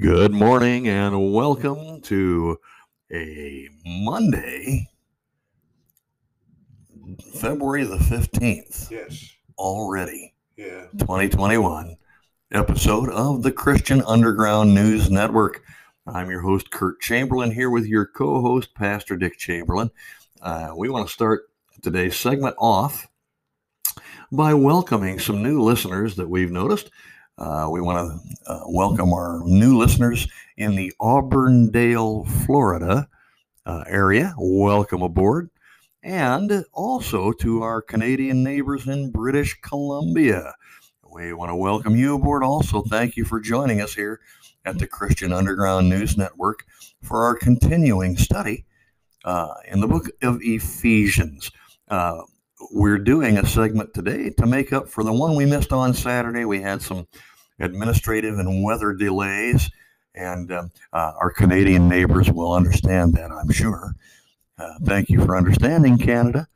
Good morning and welcome to a Monday, February the 15th, Yes. already Yeah. 2021 episode of the Christian Underground News Network. I'm your host, Kurt Chamberlain, here with your co host, Pastor Dick Chamberlain. Uh, we want to start today's segment off by welcoming some new listeners that we've noticed. Uh, we want to uh, welcome our new listeners in the Auburndale, Florida uh, area. Welcome aboard. And also to our Canadian neighbors in British Columbia. We want to welcome you aboard also. Thank you for joining us here at the Christian Underground News Network for our continuing study uh, in the book of Ephesians. Uh, we're doing a segment today to make up for the one we missed on Saturday. We had some administrative and weather delays, and um, uh, our Canadian neighbors will understand that, I'm sure. Uh, thank you for understanding, Canada.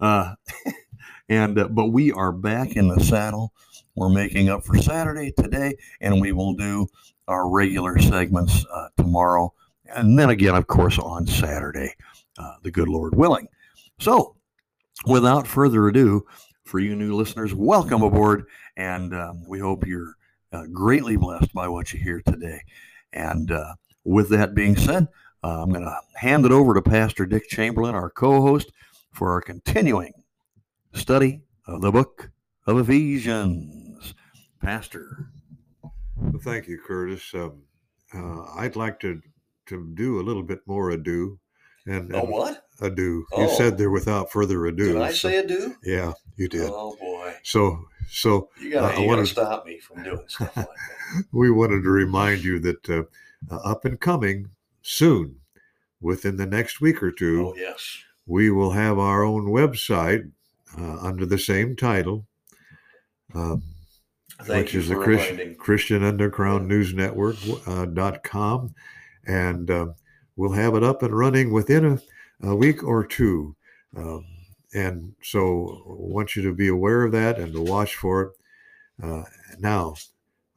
Uh, and uh, but we are back in the saddle. We're making up for Saturday today, and we will do our regular segments uh, tomorrow, and then again, of course, on Saturday, uh, the good Lord willing. So, without further ado, for you new listeners, welcome aboard, and um, we hope you're uh, greatly blessed by what you hear today. And uh, with that being said, uh, I'm going to hand it over to Pastor Dick Chamberlain, our co host, for our continuing study of the book of Ephesians. Pastor. Well, thank you, Curtis. Um, uh, I'd like to to do a little bit more ado. And, and what? ado. Oh. You said there without further ado. Did I so- say ado? Yeah, you did. Oh boy, So so you gotta, Uh, I you wanted- gotta stop me from doing stuff like that. we wanted to remind you that uh, uh, up and coming soon, within the next week or two, Oh yes, we will have our own website uh, under the same title. Um, thank which is the Chris, reminding. Christian Underground News Network uh, dot com, and uh, we'll have it up and running within a, a week or two. Um, and so, I want you to be aware of that and to watch for it. Uh, now,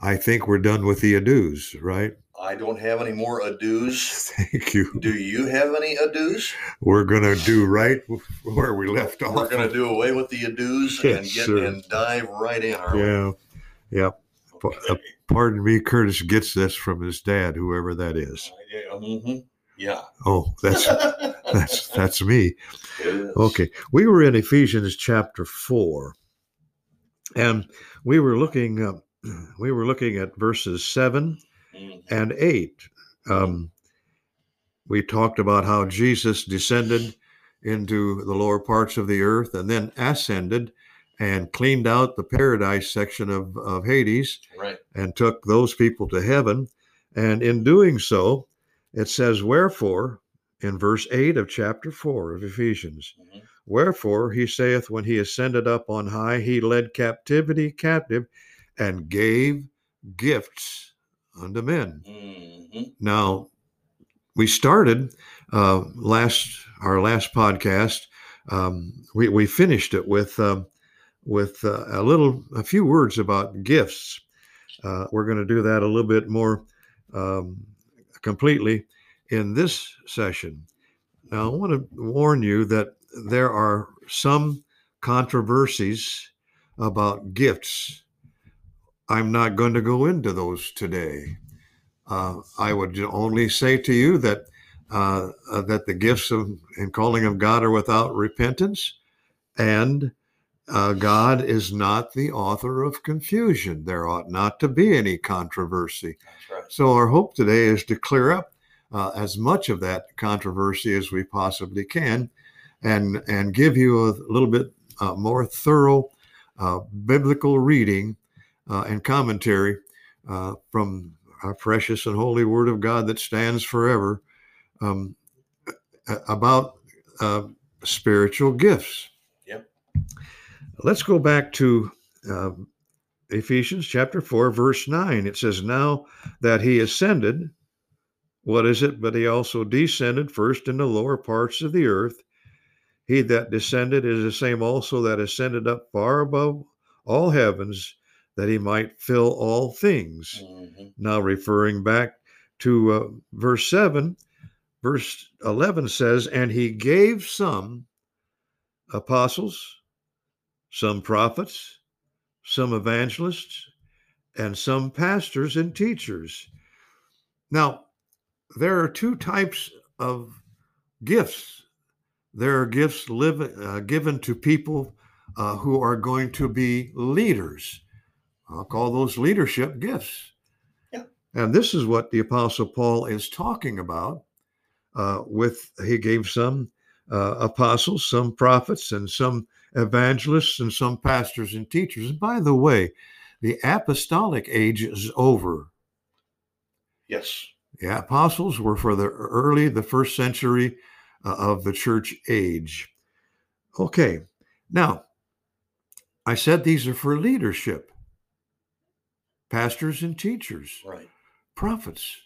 I think we're done with the adieus, right? I don't have any more adieus. Thank you. Do you have any adieus? We're gonna do right where we left off. We're going to do away with the adieus and get sir. and dive right in. Are we? Yeah, yeah. Okay. uh, Pardon me, Curtis gets this from his dad, whoever that is. Yeah. mhm. Yeah. Oh, that's that's that's me. Okay, we were in Ephesians chapter four, and we were looking uh, we were looking at verses seven Mhm. and eight. Um, we talked about how Jesus descended into the lower parts of the earth and then ascended and cleaned out the paradise section of, of Hades Right. and took those people to heaven. And in doing so, it says, Wherefore, in verse 8 of chapter 4 of Ephesians, Mhm. Wherefore he saith, When he ascended up on high, he led captivity captive and gave gifts unto men. Mhm. Now, we started uh, last our last podcast. Um, we we finished it with um, with uh, a little a few words about gifts. Uh, we're going to do that a little bit more um, completely in this session. Now, I want to warn you that there are some controversies about gifts. I'm not going to go into those today. Uh, I would only say to you that uh, uh, that the gifts of and calling of God are without repentance, and uh, God is not the author of confusion. There ought not to be any controversy. Right. So our hope today is to clear up uh, as much of that controversy as we possibly can, and and give you a little bit uh, more thorough uh, biblical reading uh, and commentary uh, from our precious and holy Word of God that stands forever um, about uh, spiritual gifts. Yep. Let's go back to uh, Ephesians chapter 4, verse 9. It says, Now that he ascended, what is it? But he also descended first in the lower parts of the earth. He that descended is the same also that ascended up far above all heavens, that he might fill all things. Mhm. Now, referring back to uh, verse 7, verse 11 says, And he gave some apostles, some prophets, some evangelists, and some pastors and teachers. Now, there are two types of gifts. There are gifts live, uh, given to people uh, who are going to be leaders. I'll call those leadership gifts. Yeah. And this is what the Apostle Paul is talking about. Uh, with he gave some uh, apostles, some prophets, and some evangelists, and some pastors and teachers. And by the way, the apostolic age is over. Yes. The apostles were for the early, the first century uh, of the church age. Okay, now I said these are for leadership, pastors and teachers, Right. prophets,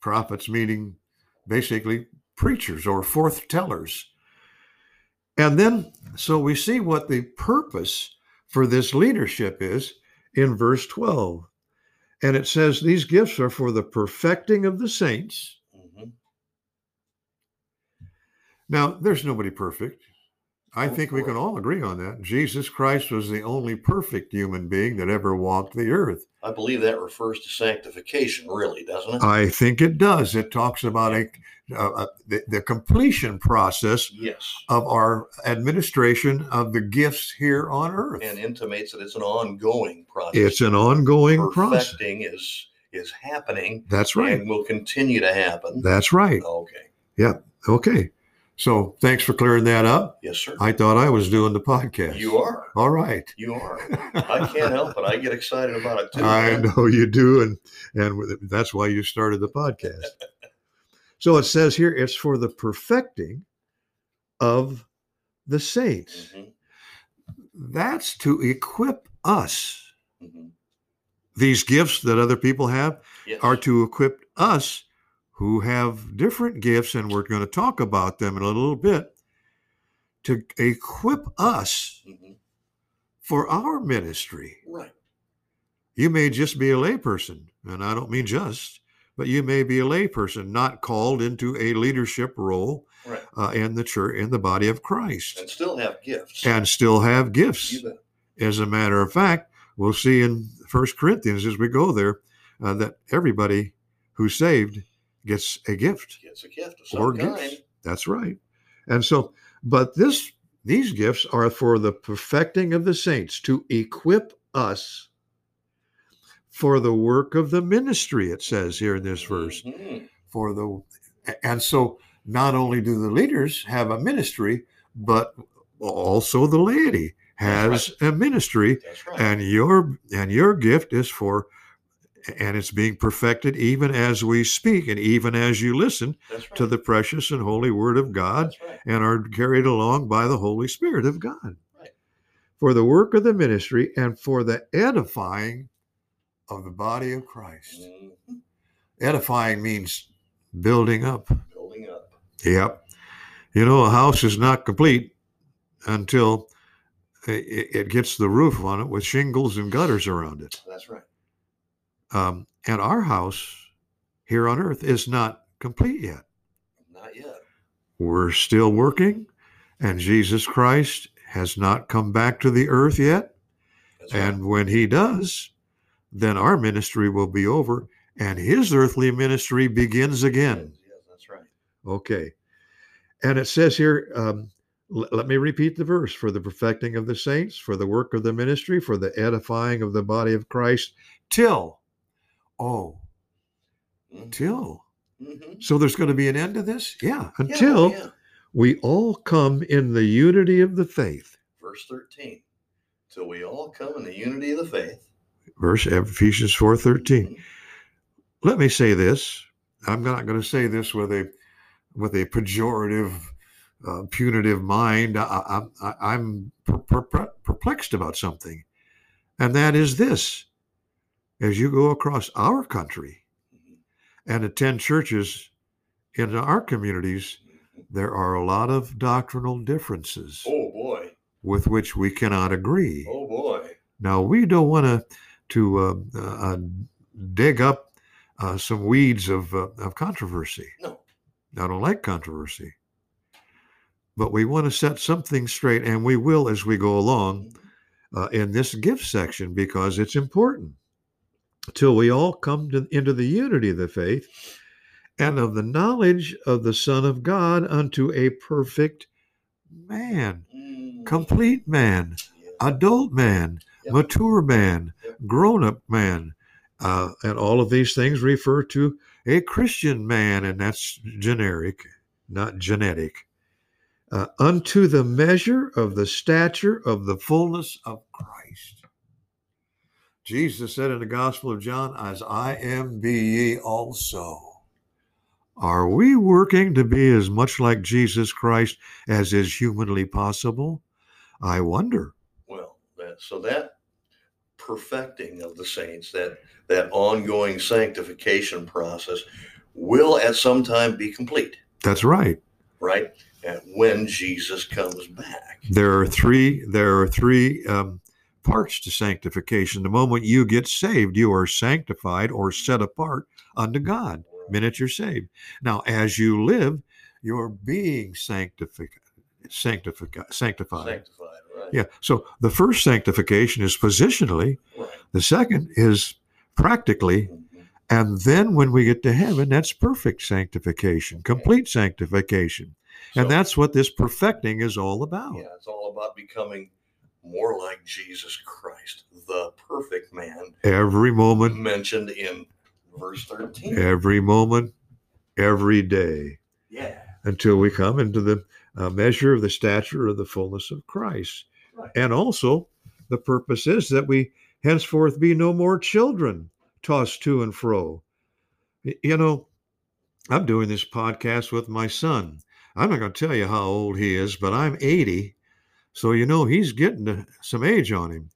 prophets meaning basically preachers or forth tellers. And then, so we see what the purpose for this leadership is in verse 12. And it says, These gifts are for the perfecting of the saints. hmm Now, there's nobody perfect. I think we can all agree on that. Jesus Christ was the only perfect human being that ever walked the earth. I believe that refers to sanctification, really, doesn't it? I think it does. It talks about a, uh, uh, the, the completion process yes. of our administration of the gifts here on earth. And intimates that it's an ongoing process. It's an ongoing process. Perfecting is is happening That's right. and will continue to happen. That's right. Okay. Yep. Okay. So thanks for clearing that up. Yes, sir. I thought I was doing the podcast. you are. All right. You are. I can't help it. I get excited about it too. I man. know you do, and and that's why you started the podcast. so it says here, it's for the perfecting of the saints. Mhm, That's to equip us. mhm. These gifts that other people have Yes. are to equip us who have different gifts, and we're going to talk about them in a little bit, to equip us Mhm. for our ministry. Right. You may just be a layperson, and I don't mean just, but you may be a layperson, not called into a leadership role Right. uh, in the church, in the body of Christ, And still have gifts. and still have gifts. As a matter of fact, we'll see in First Corinthians as we go there uh, that everybody who's saved gets a gift Gets a gift of some or kind. gifts. That's right. And so, but this these gifts are for the perfecting of the saints to equip us for the work of the ministry. It says here in this verse Mhm. for the and so not only do the leaders have a ministry, but also the laity has a ministry That's right. and your and your gift is for and it's being perfected even as we speak and even as you listen right. to the precious and holy word of God right. and are carried along by the Holy Spirit of God Right. for the work of the ministry and for the edifying of the body of Christ. Mhm. Edifying means building up. Building up. Yep. You know, a house is not complete until i- i- it gets the roof on it with shingles and gutters around it. That's right. Um, and our house here on earth is not complete yet. Not yet. We're still working, and Jesus Christ has not come back to the earth yet. That's right. And when he does, then our ministry will be over and his earthly ministry begins again. Yes, that's right. Okay. And it says here, um, l- let me repeat the verse for the perfecting of the saints, for the work of the ministry, for the edifying of the body of Christ, till. Oh, Mhm. till. Mhm. So there's going to be an end to this? Yeah, Yeah, until yeah. we all come in the unity of the faith. Verse 13. Till we all come in the unity of the faith. Verse Ephesians 4:13. Mhm. Let me say this. I'm not going to say this with a with a pejorative, uh, punitive mind. I, I, I, I'm per, per, perplexed about something, and that is this: as you go across our country and attend churches in our communities, there are a lot of doctrinal differences Oh boy. with which we cannot agree. Oh boy. Now we don't want to to uh, uh, dig up uh, some weeds of uh, of controversy. No. I don't like controversy, but we want to set something straight, and we will as we go along uh, in this gift section because it's important till we all come to, into the unity of the faith and of the knowledge of the Son of God unto a perfect man, Mm. complete man, adult man, Yep. mature man, Yep. grown up man. Uh, and all of these things refer to a Christian man, and that's generic, not genetic. Uh, unto the measure of the stature of the fullness of Christ. Jesus said in the Gospel of John, As I am, be ye also. Are we working to be as much like Jesus Christ as is humanly possible? I wonder. Well, that, so that perfecting of the saints, that that ongoing sanctification process, will at some time be complete, That's right. right? And when Jesus comes back. There are three. There are three um, parts to sanctification. The moment you get saved, you are sanctified or set apart unto God. Minute you're saved. Now, as you live, you're being sanctified. Sanctified. Sanctified. Sanctified, right? Yeah. So the first sanctification is positionally. Right. The second is practically. Mhm. And then when we get to heaven, that's perfect sanctification, complete sanctification. And that's what this perfecting is all about. yeah, it's all about becoming more like Jesus Christ, the perfect man Every moment, mentioned in verse 13. every moment, every day, Yeah. until we come into the uh, measure of the stature of the fullness of Christ. Right. And also, the purpose is that we henceforth be no more children tossed to and fro. You know, I'm doing this podcast with my son. I'm not going to tell you how old he is, but I'm 80. So, you know, he's getting some age on him.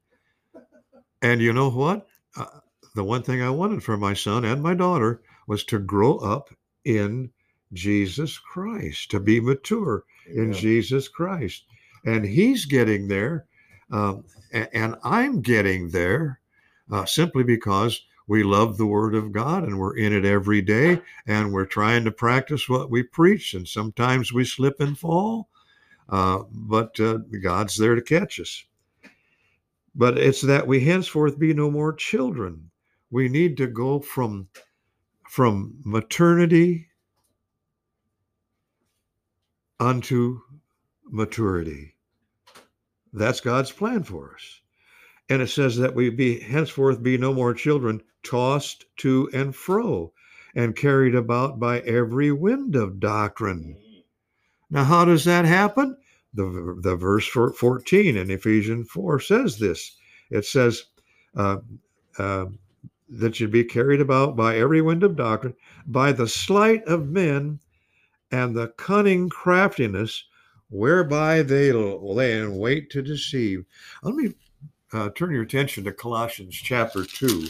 And you know what? Uh, the one thing I wanted for my son and my daughter was to grow up in Jesus Christ, to be mature in Yeah. Jesus Christ. And he's getting there. Um, and I'm getting there uh, simply because we love the Word of God and we're in it every day and we're trying to practice what we preach. And sometimes we slip and fall, uh, but uh, God's there to catch us. But it's that we henceforth be no more children. We need to go from from maternity unto maturity. That's God's plan for us. And it says that we be henceforth be no more children tossed to and fro and carried about by every wind of doctrine. Now, how does that happen? The, the verse 14 in Ephesians 4 says this. It says uh, uh, that you be carried about by every wind of doctrine, by the sleight of men and the cunning craftiness whereby they lay in wait to deceive. Let me uh, turn your attention to Colossians chapter 2,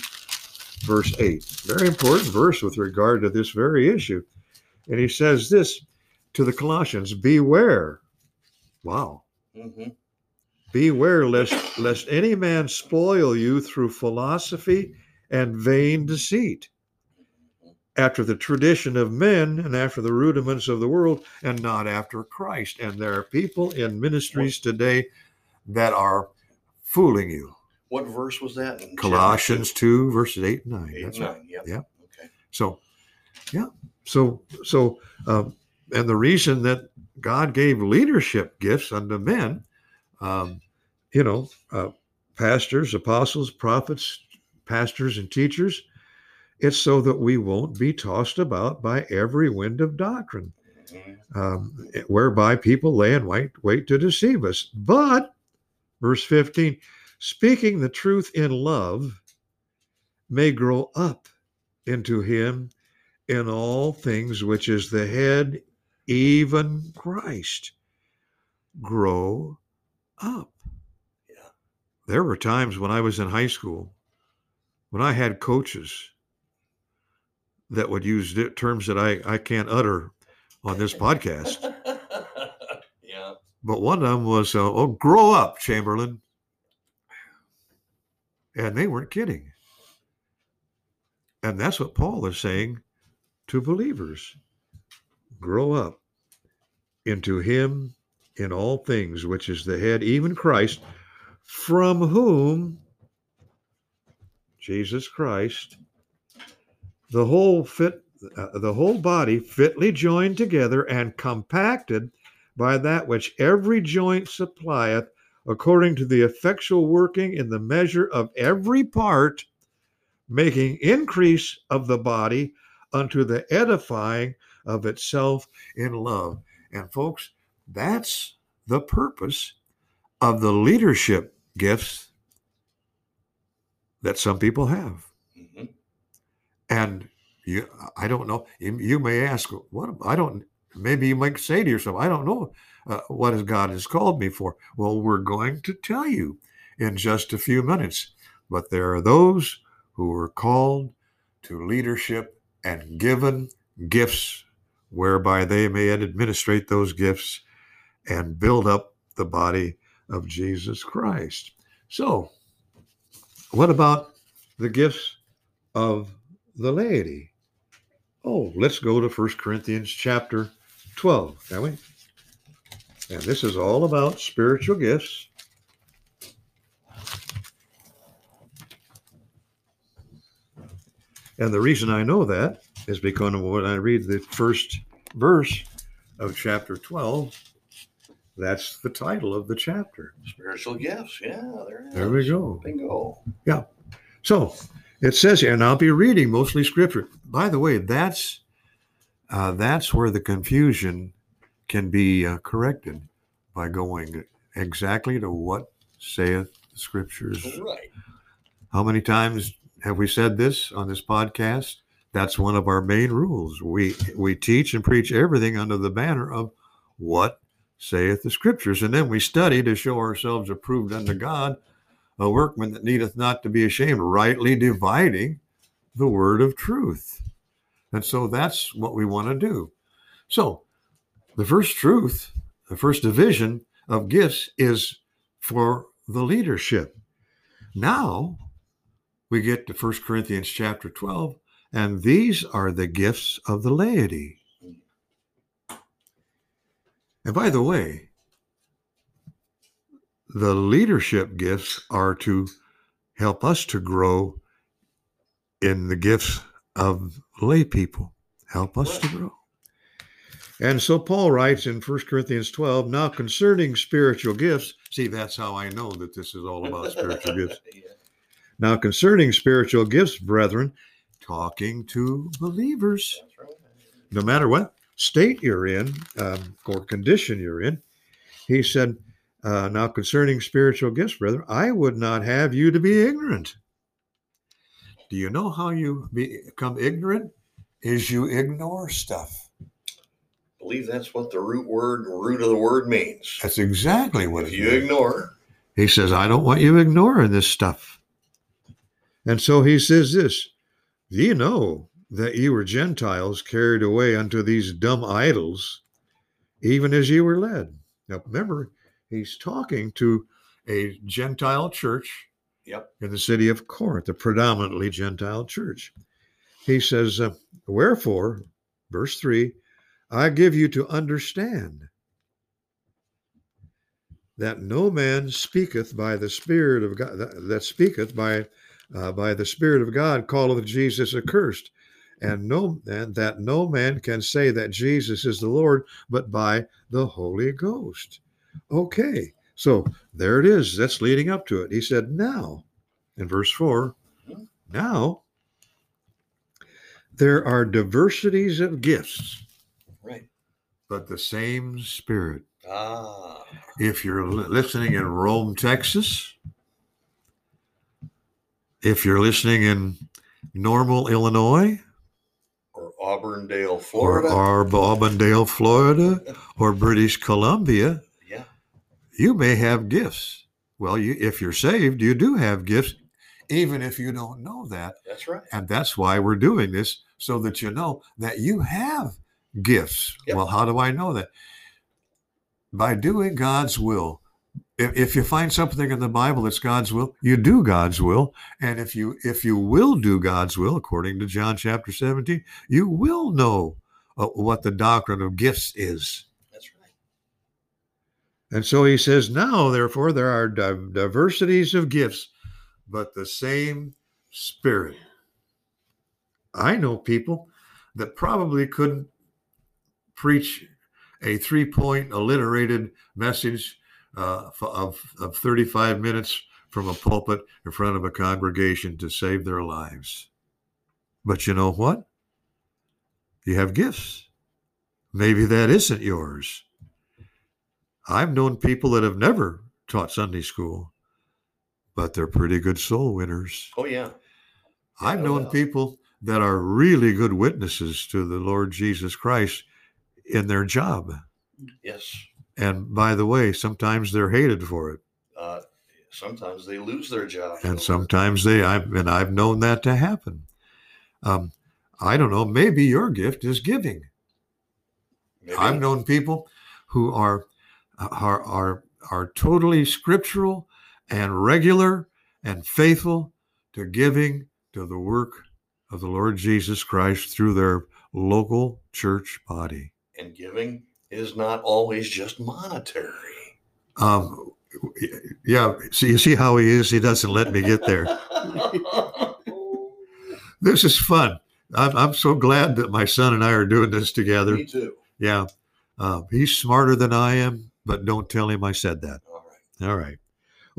verse 8. Very important verse with regard to this very issue. And he says this to the Colossians Beware. Wow. Mhm. Beware lest, lest any man spoil you through philosophy and vain deceit, after the tradition of men and after the rudiments of the world, and not after Christ. And there are people in ministries today that are fooling you. What verse was that? Colossians 2, verses 8 and 9. Eight, That's nine. right. Yep. Yeah. Okay. So, yeah. So, so, um, and the reason that God gave leadership gifts unto men, um, you know, uh, pastors, apostles, prophets, pastors, and teachers, it's so that we won't be tossed about by every wind of doctrine, um, whereby people lay in wait, wait to deceive us. But, verse 15, speaking the truth in love may grow up into him in all things, which is the head, even Christ. Grow up. Yeah. There were times when I was in high school when I had coaches that would use terms that I, I can't utter on this podcast. yeah. But one of them was, uh, oh, grow up, Chamberlain. And they weren't kidding. And that's what Paul is saying to believers grow up into him in all things, which is the head, even Christ, from whom Jesus Christ, the whole fit, uh, the whole body fitly joined together and compacted by that which every joint supplieth, according to the effectual working in the measure of every part, making increase of the body unto the edifying of itself in love. And folks, that's the purpose of the leadership gifts that some people have. Mm-hmm. And you, I don't know. You, may ask, what? I don't. Maybe you might say to yourself, I don't know uh, what has God has called me for. Well, we're going to tell you in just a few minutes. But there are those who were called to leadership and given gifts whereby they may administrate those gifts and build up the body of Jesus Christ. So, what about the gifts of the laity? Oh, let's go to 1 Corinthians chapter 12, can we? And this is all about spiritual gifts. And the reason I know that is because when I read the first verse of chapter 12, that's the title of the chapter. Spiritual gifts. Yeah, there. There we go. Bingo. Yeah. So it says here, and I'll be reading mostly scripture. By the way, that's uh, that's where the confusion can be uh, corrected by going exactly to what saith the scriptures. Right. How many times have we said this on this podcast? That's one of our main rules. We we teach and preach everything under the banner of what saith the scriptures, and then we study to show ourselves approved unto God, a workman that needeth not to be ashamed, rightly dividing the word of truth. And so that's what we want to do. So the first truth, the first division of gifts is for the leadership. Now we get to 1 Corinthians chapter 12, and these are the gifts of the laity. And by the way, the leadership gifts are to help us to grow in the gifts of lay people, help us to grow. And so Paul writes in 1 Corinthians 12, now concerning spiritual gifts, see, that's how I know that this is all about spiritual gifts. Now, concerning spiritual gifts, brethren, talking to believers, no matter what state you're in um, or condition you're in, he said, uh, Now, concerning spiritual gifts, brethren, I would not have you to be ignorant. Do you know how you become ignorant? Is you ignore stuff. believe that's what the root word, root of the word means. That's exactly what If you means. ignore, He says, I don't want you ignoring this stuff. And so he says this Ye know that ye were Gentiles carried away unto these dumb idols, even as ye were led. Now remember, he's talking to a Gentile church Yep. in the city of Corinth, a predominantly Gentile church. He says, uh, Wherefore, verse 3, I give you to understand that no man speaketh by the Spirit of God, that, that speaketh by uh, by the Spirit of God calleth Jesus accursed, and no and that no man can say that Jesus is the Lord but by the Holy Ghost. Okay, so there it is. That's leading up to it. He said, now, in verse four, now there are diversities of gifts, right. but the same Spirit. Ah, if you're listening in Rome, Texas, if you're listening in Normal, Illinois, or Auburndale, or, Florida. or Auburndale, Florida, or British Columbia, yeah. you may have gifts. Well, you, if you're saved, you do have gifts, even if you don't know that. That's right. And that's why we're doing this, so that you know that you have gifts. Yep. Well, how do I know that? By doing God's will, if, if you find something in the Bible that's God's will, you do God's will. And if you if you will do God's will, according to John chapter 17, you will know uh, what the doctrine of gifts is. That's right. And so he says, now, therefore, there are diversities of gifts, but the same Spirit. I know people that probably couldn't preach a three point alliterated message uh, of, of 35 minutes from a pulpit in front of a congregation to save their lives. But you know what? You have gifts. Maybe that isn't yours. I've known people that have never taught Sunday school, but they're pretty good soul winners. Oh, yeah. I've no known people that are really good witnesses to the Lord Jesus Christ in their job. Yes. And by the way, sometimes they're hated for it. Uh, sometimes they lose their job. And sometimes they, I've, and I've known that to happen. Um, I don't know, maybe your gift is giving. Maybe. I've known people who are, are, are, are totally scriptural and regular and faithful to giving to the work of the Lord Jesus Christ through their local church body. and giving is not always just monetary. Um, yeah, see, you see how he is? He doesn't let me get there. This is fun. I'm, I'm so glad that my son and I are doing this together. Me too. Yeah. Uh, he's smarter than I am, but don't tell him I said that. All right. All right.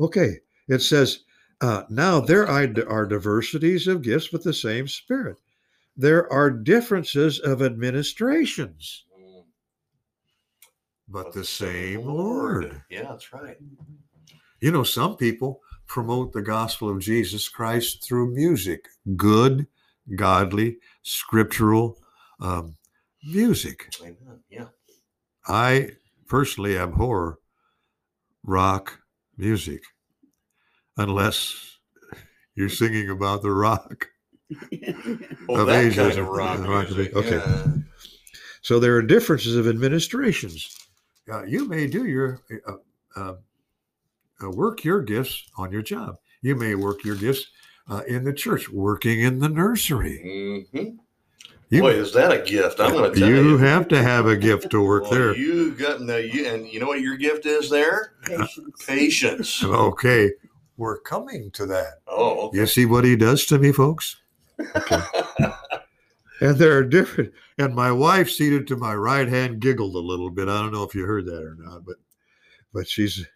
Okay. It says, uh, now there are diversities of gifts, but the same Spirit. There are differences of administrations, but the same Lord. Yeah, that's right. You know, some people promote the gospel of Jesus Christ through music, good, godly, scriptural um, music. Amen. Yeah. I personally abhor rock music unless you're singing about the rock. Oh, Of that ages. kind of rock music, okay. yeah. So there are differences of administrations. Uh, you may do your uh, uh, uh, work your gifts on your job. You may work your gifts uh, in the church, working in the nursery. Mhm. You, Boy, is that a gift? I'm going to tell you you. have to have a gift to work Well, there. You got no, you, and you know what your gift is there? Patience. Patience. Okay, we're coming to that. Oh, okay. You see what he does to me, folks? And there are different. And my wife, seated to my right hand, giggled a little bit. I don't know if you heard that or not, but but she's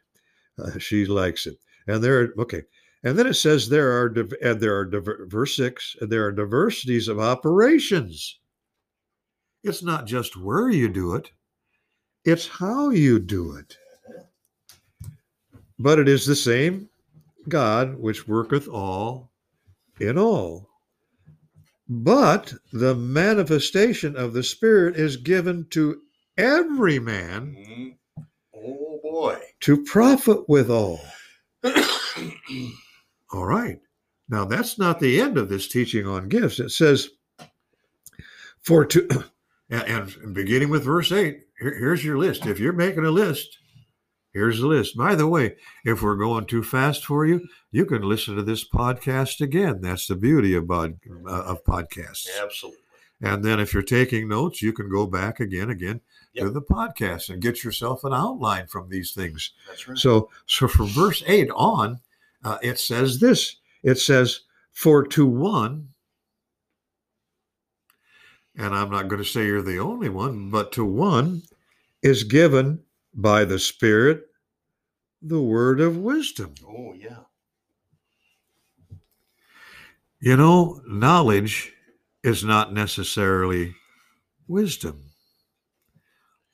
uh, she likes it. And there, are, okay. And then it says there are and there are verse six. And there are diversities of operations. It's not just where you do it; it's how you do it. But it is the same God which worketh all in all. But the manifestation of the Spirit is given to every man Mhm. Oh boy. to profit withal. All right. Now, that's not the end of this teaching on gifts. It says, for to, and, and beginning with verse 8, here- here's your list. If you're making a list, here's the list. By the way, if we're going too fast for you, you can listen to this podcast again. That's the beauty of, uh, of podcasts. Absolutely. And then if you're taking notes, you can go back again, again to the podcast and get yourself an outline from these things. That's right. So, so from verse eight on, uh, it says this. It says, "For to one," and I'm not going to say you're the only one, but to one is given by the Spirit the word of wisdom. oh yeah. You know, knowledge is not necessarily wisdom.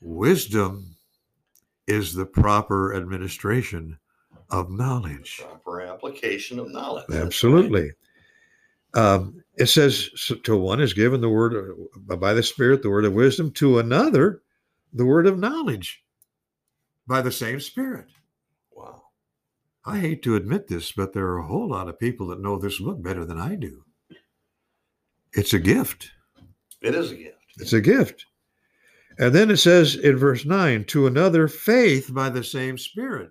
Wisdom is the proper administration of knowledge. Proper application of knowledge. Right. Absolutely. Um, it says so to one is given the word of- by the Spirit, the word of wisdom, to another, the word of knowledge by the same Spirit. Wow. I hate to admit this, but there are a whole lot of people that know this book better than I do. It's a gift. It is a gift. It's a gift. And then it says in verse 9, to another, faith by the same Spirit.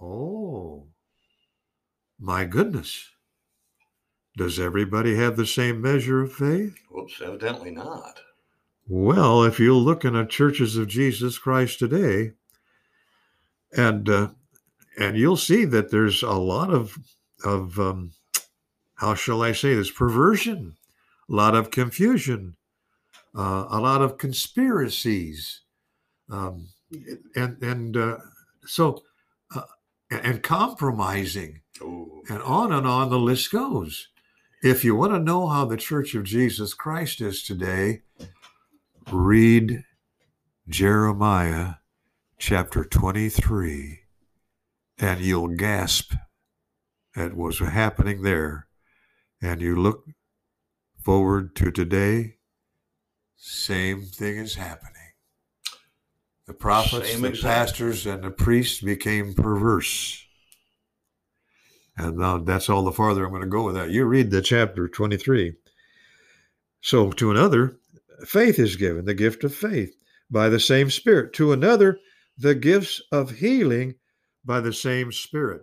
Oh, my goodness. Does everybody have the same measure of faith? Whoops, evidently not. Well, if you look in the churches of Jesus Christ today, and uh, and you'll see that there's a lot of of um, how shall I say this perversion, a lot of confusion, uh, a lot of conspiracies, um, and and uh, so uh, and compromising, Oh, and on and on the list goes. If you want to know how the Church of Jesus Christ is today, read Jeremiah chapter 23, and you'll gasp at what's happening there. And you look forward to today, same thing is happening. The prophets, Same the exact- pastors, and the priests became perverse. And now that's all the farther I'm going to go with that. You read the chapter 23. So to another, faith is given, the gift of faith by the same Spirit. To another, the gifts of healing by the same Spirit.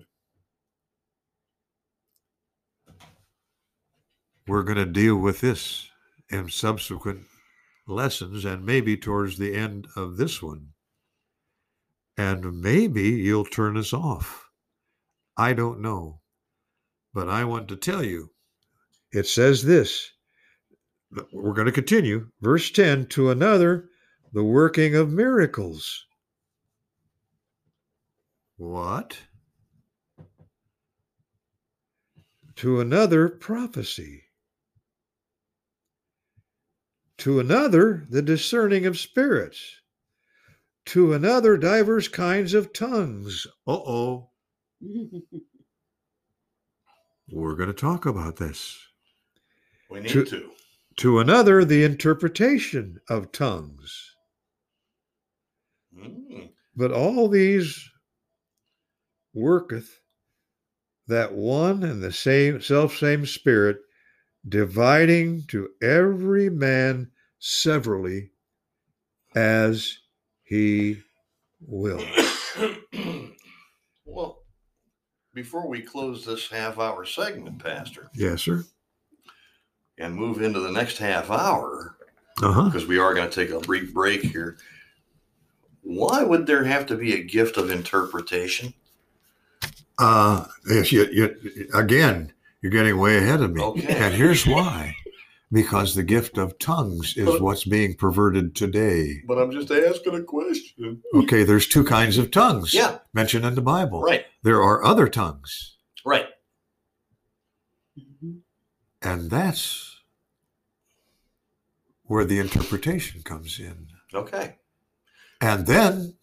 We're going to deal with this in subsequent lessons and maybe towards the end of this one. And maybe you'll turn us off. I don't know. But I want to tell you it says this. We're going to continue. Verse 10 to another, the working of miracles. What? To another, prophecy. To another, the discerning of spirits. To another, divers kinds of tongues. Uh oh. We're going to talk about this. we need To- to. To another, the interpretation of tongues. Mm, But all these worketh that one and the same self same spirit, dividing to every man severally as he will. well, before we close this half hour segment, Pastor, Yes, sir. and move into the next half hour, uh-huh. because we are going to take a brief break here, why would there have to be a gift of interpretation? Uh, yes, you, you, again, you're getting way ahead of me. Okay. And here's why because the gift of tongues is But- what's being perverted today. But I'm just asking a question. Okay, there's two kinds of tongues Yeah, mentioned in the Bible. right, There are other tongues, right. and that's where the interpretation comes in. Okay. And then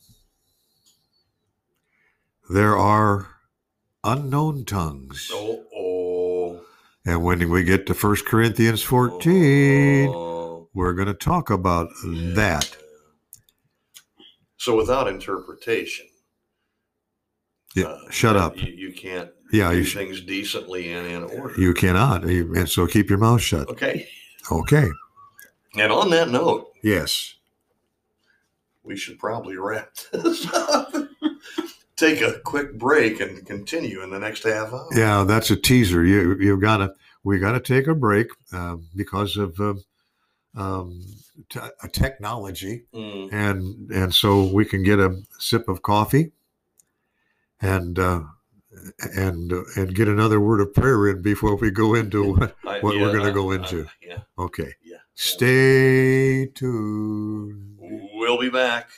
there are unknown tongues. Oh. And when we get to 1 Corinthians 14, Oh, we're going to talk about yeah. that. So without interpretation, Yeah, uh, shut up. You, you can't Yeah, do you, sh- things decently and in order. you cannot. And so keep your mouth shut. Okay. Okay. And on that note, Yes. we should probably wrap this up. Take a quick break and continue in the next half hour. Yeah, that's a teaser. You you got to we got to take a break uh, because of uh, um, t- technology, Mm, and and so we can get a sip of coffee, and uh, and uh, and get another word of prayer in before we go into what. I- What we're gonna I- go into. yeah. Okay. Yeah. Stay tuned. We'll be back.